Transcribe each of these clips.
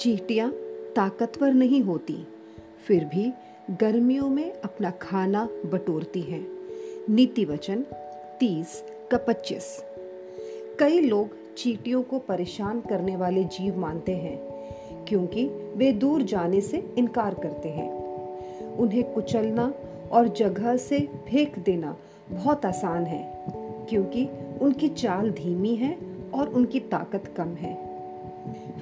चींटियाँ ताकतवर नहीं होती, फिर भी गर्मियों में अपना खाना बटोरती हैं। नीति वचन तीस का पच्चीस। कई लोग चीटियों को परेशान करने वाले जीव मानते हैं, क्योंकि वे दूर जाने से इनकार करते हैं। उन्हें कुचलना और जगह से फेंक देना बहुत आसान है, क्योंकि उनकी चाल धीमी है और उनकी ताकत कम है।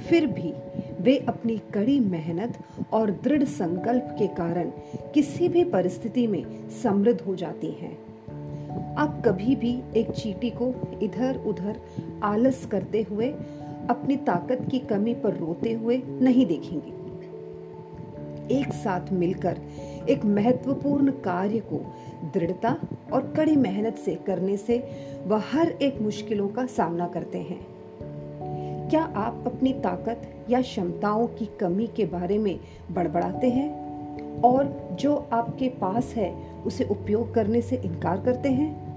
फिर भी वे अपनी कड़ी मेहनत और दृढ़ संकल्प के कारण किसी भी परिस्थिति में समृद्ध हो जाती हैं। आप कभी भी एक चीटी को इधर उधर आलस करते हुए, अपनी ताकत की कमी पर रोते हुए नहीं देखेंगे। एक साथ मिलकर एक महत्वपूर्ण कार्य को दृढ़ता और कड़ी मेहनत से करने से वह हर एक मुश्किलों का सामना करते हैं। क्या आप अपनी ताकत या क्षमताओं की कमी के बारे में बड़बड़ाते हैं? और जो आपके पास है, उसे उपयोग करने से इनकार करते हैं?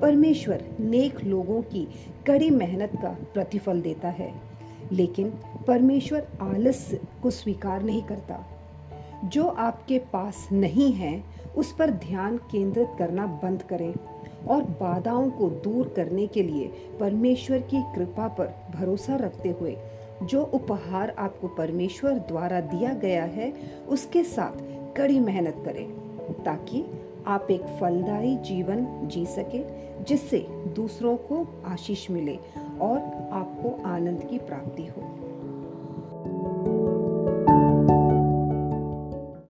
परमेश्वर नेक लोगों की कड़ी मेहनत का प्रतिफल देता है, लेकिन परमेश्वर आलस्य को स्वीकार नहीं करता। जो आपके पास नहीं है, उस पर ध्यान केंद्रित करना बंद करें। और बाधाओं को दूर करने के लिए परमेश्वर की कृपा पर भरोसा रखते हुए, जो उपहार आपको परमेश्वर द्वारा दिया गया है, उसके साथ कड़ी मेहनत करें, ताकि आप एक फलदायी जीवन जी सके, जिससे दूसरों को आशीष मिले और आपको आनंद की प्राप्ति हो।